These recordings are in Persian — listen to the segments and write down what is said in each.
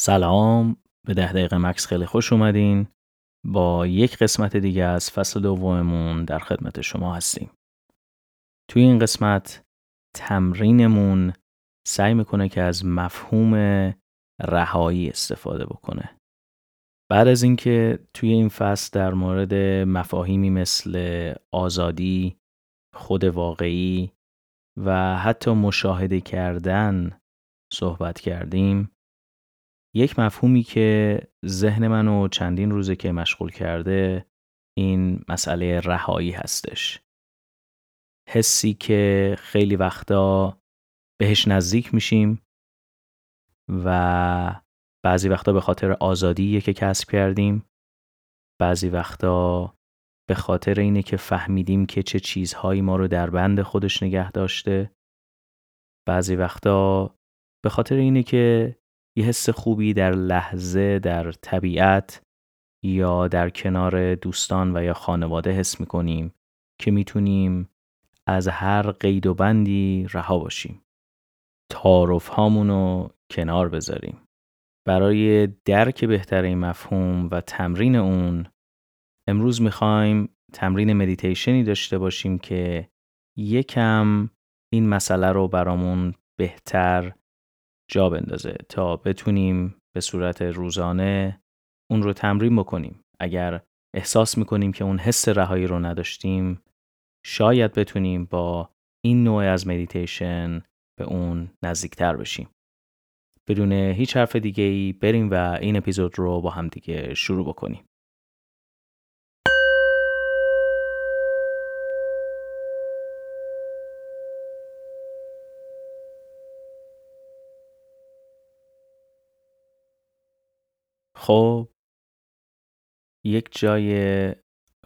سلام. به ده دقیقه مکس خیلی خوش اومدین. با یک قسمت دیگه از فصل دوممون در خدمت شما هستیم. توی این قسمت تمرینمون سعی می‌کنه که از مفهوم رهایی استفاده بکنه. بعد از اینکه توی این فصل در مورد مفاهیمی مثل آزادی، خود واقعی و حتی مشاهده کردن صحبت کردیم یک مفهومی که ذهن منو چندین روزه که مشغول کرده این مسئله رهایی هستش. حسی که خیلی وقتا بهش نزدیک میشیم و بعضی وقتا به خاطر آزادی که کسب کردیم بعضی وقتا به خاطر اینه که فهمیدیم که چه چیزهایی ما رو در بند خودش نگه داشته بعضی وقتا به خاطر اینه که یه حس خوبی در لحظه در طبیعت یا در کنار دوستان و یا خانواده حس می‌کنیم که می‌تونیم از هر قید و بندی رها باشیم. تعارف هامونو کنار بذاریم. برای درک بهتر این مفهوم و تمرین اون امروز می‌خوایم تمرین مدیتیشنی داشته باشیم که یکم این مسئله رو برامون بهتر جا بندازه تا بتونیم به صورت روزانه اون رو تمرین بکنیم. اگر احساس می‌کنیم که اون حس رهایی رو نداشتیم شاید بتونیم با این نوع از مدیتیشن به اون نزدیکتر بشیم. بدون هیچ حرف دیگه ای بریم و این اپیزود رو با هم دیگه شروع بکنیم. خب یک جای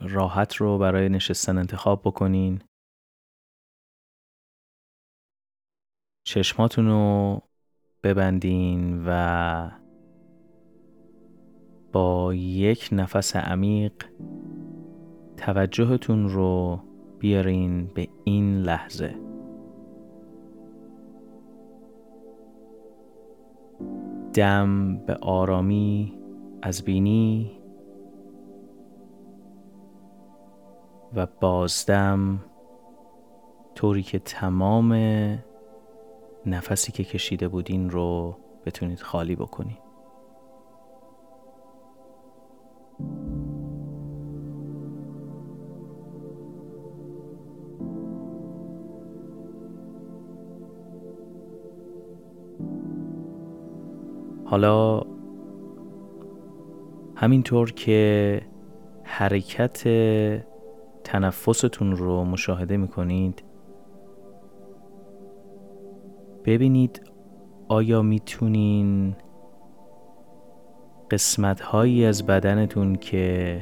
راحت رو برای نشستن انتخاب بکنین. چشماتون رو ببندین و با یک نفس عمیق توجهتون رو بیارین به این لحظه. دم به آرامی از بینی و بازدم طوری که تمام نفسی که کشیده بودین رو بتونید خالی بکنید حالا همینطور که حرکت تنفستون رو مشاهده می‌کنید ببینید آیا می‌تونین قسمت هایی از بدنتون که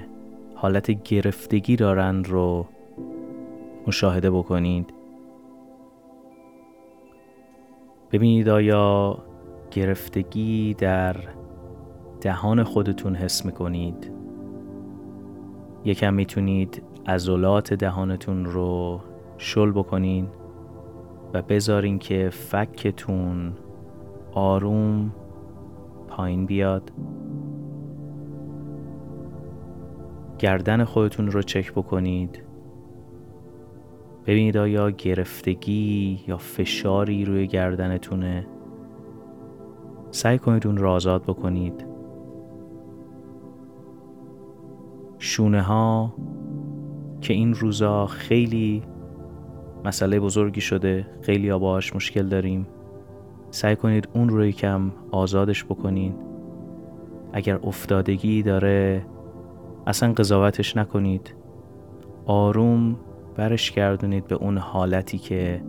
حالت گرفتگی دارند رو مشاهده بکنید. ببینید آیا گرفتگی در دهان خودتون حس می‌کنید. یکم می‌تونید عضلات دهانتون رو شل بکنین و بذارین که فکتون آروم پایین بیاد. گردن خودتون رو چک بکنید. ببینید آیا گرفتگی یا فشاری روی گردنتونه. سعی کنید اون رو آزاد بکنید. شونه ها که این روزا خیلی مسئله بزرگی شده خیلی باهاش مشکل داریم. سعی کنید اون رو یکم آزادش بکنین. اگر افتادگی داره اصلا قضاوتش نکنید. آروم برش گردونید به اون حالتی که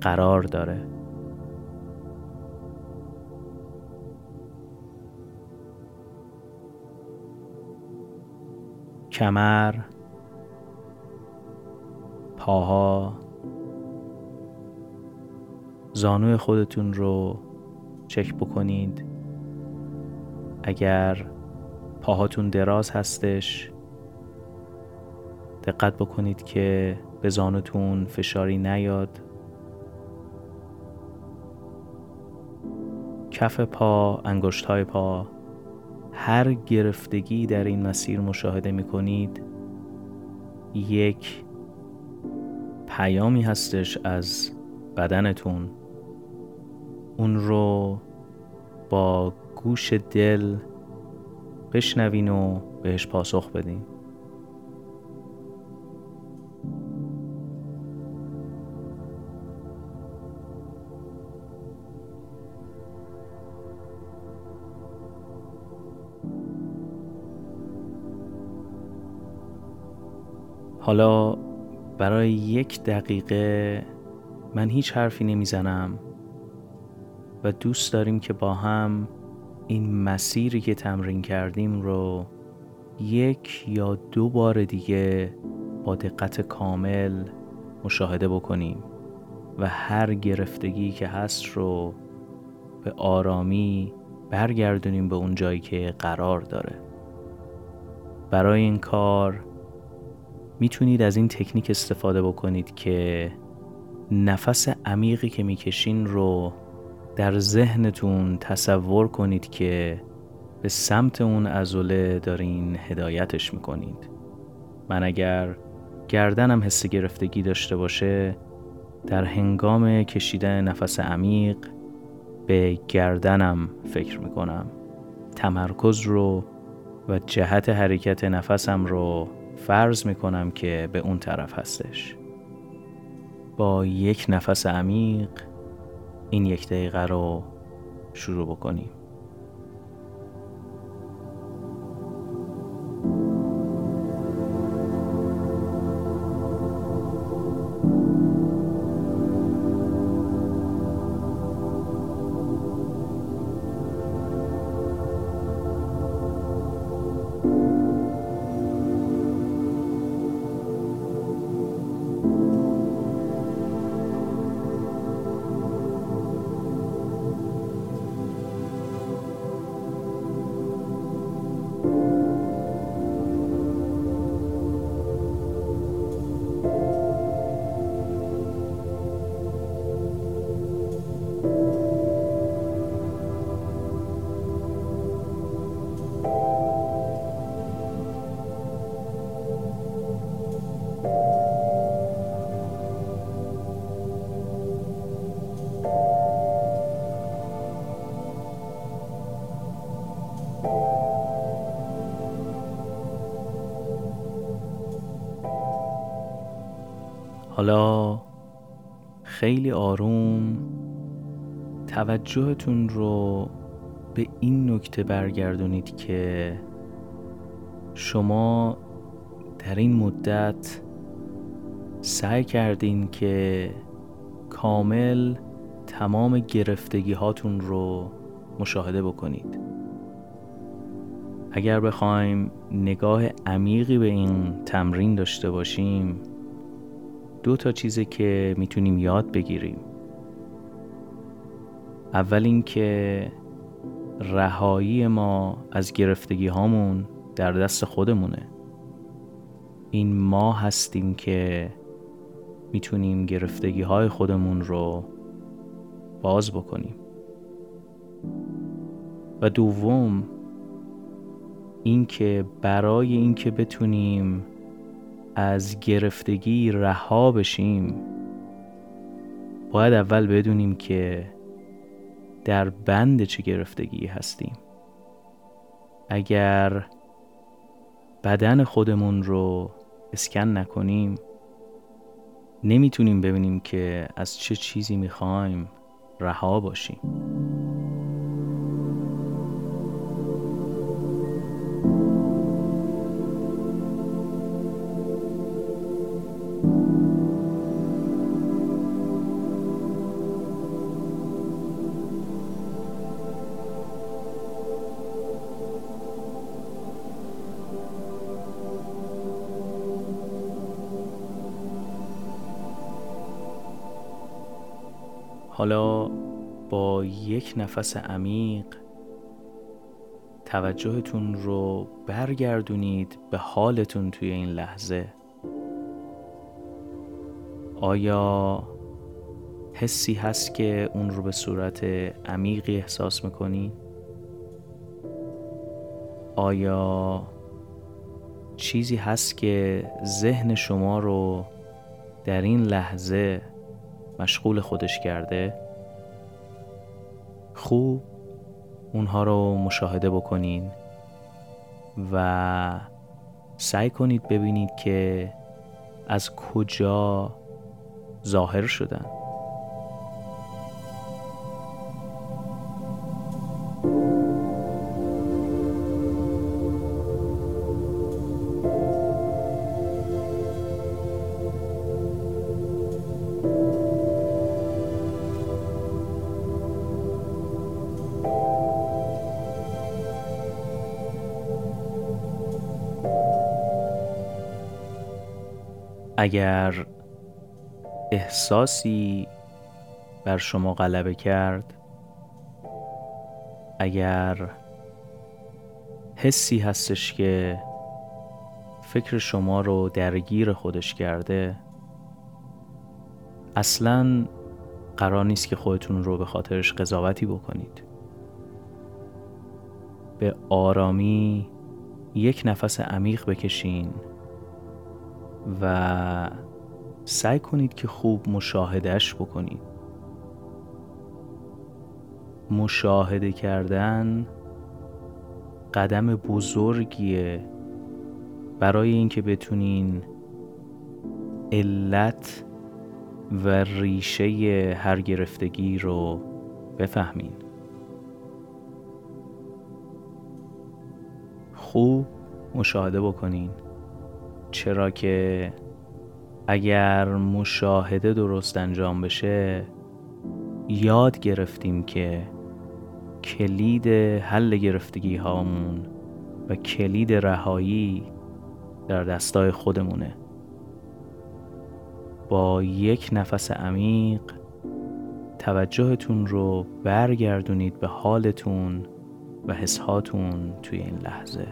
قرار داره. کمر پاها زانوی خودتون رو چک بکنید. اگر پاهاتون دراز هستش دقت بکنید که به زانوتون فشاری نیاد. کف پا، انگشت های پا. هر گرفتگی در این مسیر مشاهده می کنید یک پیامی هستش از بدنتون. اون رو با گوش دل بشنوین و بهش پاسخ بدین. حالا برای یک دقیقه من هیچ حرفی نمی‌زنم و دوست داریم که با هم این مسیری که تمرین کردیم رو یک یا دو بار دیگه با دقت کامل مشاهده بکنیم و هر گرفتگی که هست رو به آرامی برگردونیم به اون جایی که قرار داره. برای این کار می‌تونید از این تکنیک استفاده بکنید که نفس عمیقی که می‌کشین رو در ذهنتون تصور کنید که به سمت اون ازوله دارین هدایتش می‌کنید. من اگر گردنم حس گرفتگی داشته باشه در هنگام کشیدن نفس عمیق به گردنم فکر می‌کنم. تمرکز رو و جهت حرکت نفسم رو فرض می‌کنم که به اون طرف هستش. با یک نفس عمیق این یک دقیقه رو شروع بکنیم. حالا خیلی آروم توجهتون رو به این نکته برگردونید که شما در این مدت سعی کردین که کامل تمام گرفتگی هاتون رو مشاهده بکنید. اگر بخوایم نگاه عمیقی به این تمرین داشته باشیم دو تا چیزی که می‌تونیم یاد بگیریم. اول اینکه رهایی ما از گرفتگی هامون در دست خودمونه. این ما هستیم که می‌تونیم گرفتگی های خودمون رو باز بکنیم. و دوم اینکه برای اینکه بتونیم از گرفتگی رها بشیم. باید اول بدونیم که در بند چه گرفتگی هستیم. اگر بدن خودمون رو اسکن نکنیم نمی‌تونیم ببینیم که از چه چیزی می‌خوایم رها باشیم. حالا با یک نفس عمیق توجهتون رو برگردونید به حالتون توی این لحظه آیا حسی هست که اون رو به صورت عمیقی احساس می‌کنی؟ آیا چیزی هست که ذهن شما رو در این لحظه مشغول خودش کرده؟ خوب اونها رو مشاهده بکنین و سعی کنید ببینید که از کجا ظاهر شدن اگر احساسی بر شما غلبه کرد اگر حسی هستش که فکر شما رو درگیر خودش کرده اصلا قرار نیست که خودتون رو به خاطرش قضاوتی بکنید. به آرامی یک نفس عمیق بکشین. و سعی کنید که خوب مشاهدهش بکنید. مشاهده کردن قدم بزرگیه برای اینکه بتونین علت و ریشه هر گرفتگی رو بفهمین. خوب مشاهده بکنین. چرا که اگر مشاهده درست انجام بشه یاد گرفتیم که کلید حل گرفتگی هامون و کلید رهایی در دستای خودمونه. با یک نفس عمیق توجهتون رو برگردونید به حالتون و حسهاتون توی این لحظه.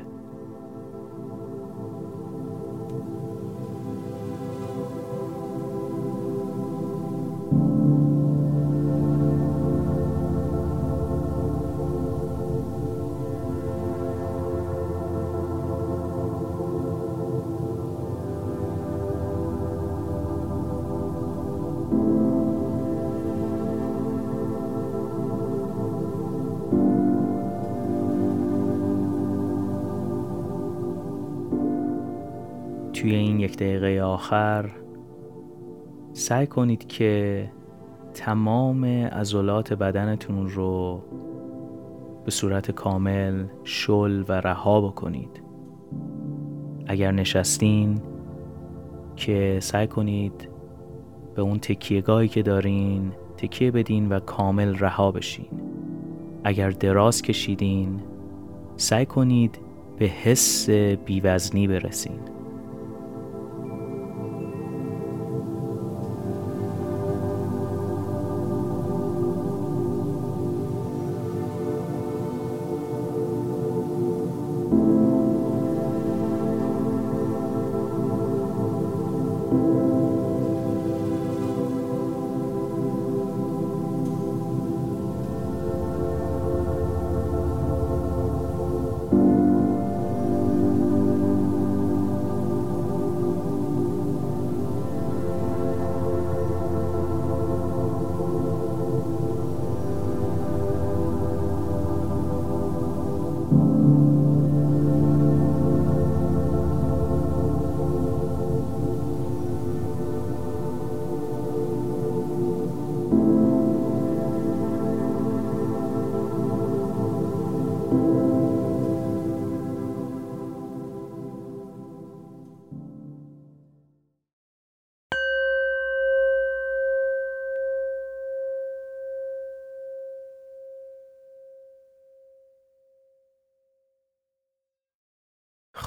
توی این یک دقیقه آخر سعی کنید که تمام عضلات بدنتون رو به صورت کامل شل و رها بکنید. اگر نشستین که سعی کنید به اون تکیهگاهی که دارین تکیه بدین و کامل رها بشین. اگر دراز کشیدین سعی کنید به حس بیوزنی برسین.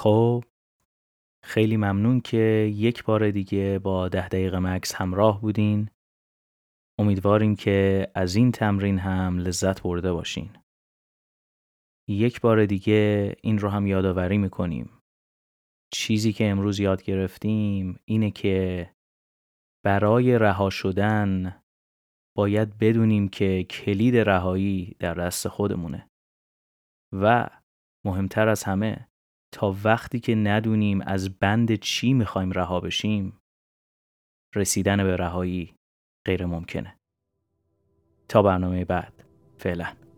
خب خیلی ممنون که یک بار دیگه با ده دقیقه مکس همراه بودین. امیدواریم که از این تمرین هم لذت برده باشین. یک بار دیگه این رو هم یادآوری می‌کنیم. چیزی که امروز یاد گرفتیم اینه که برای رها شدن باید بدونیم که کلید رهایی در دست خودمونه. و مهمتر از همه تا وقتی که ندونیم از بند چی می‌خوایم رها بشیم رسیدن به رهایی غیر ممکنه تا برنامه بعد. فعلا.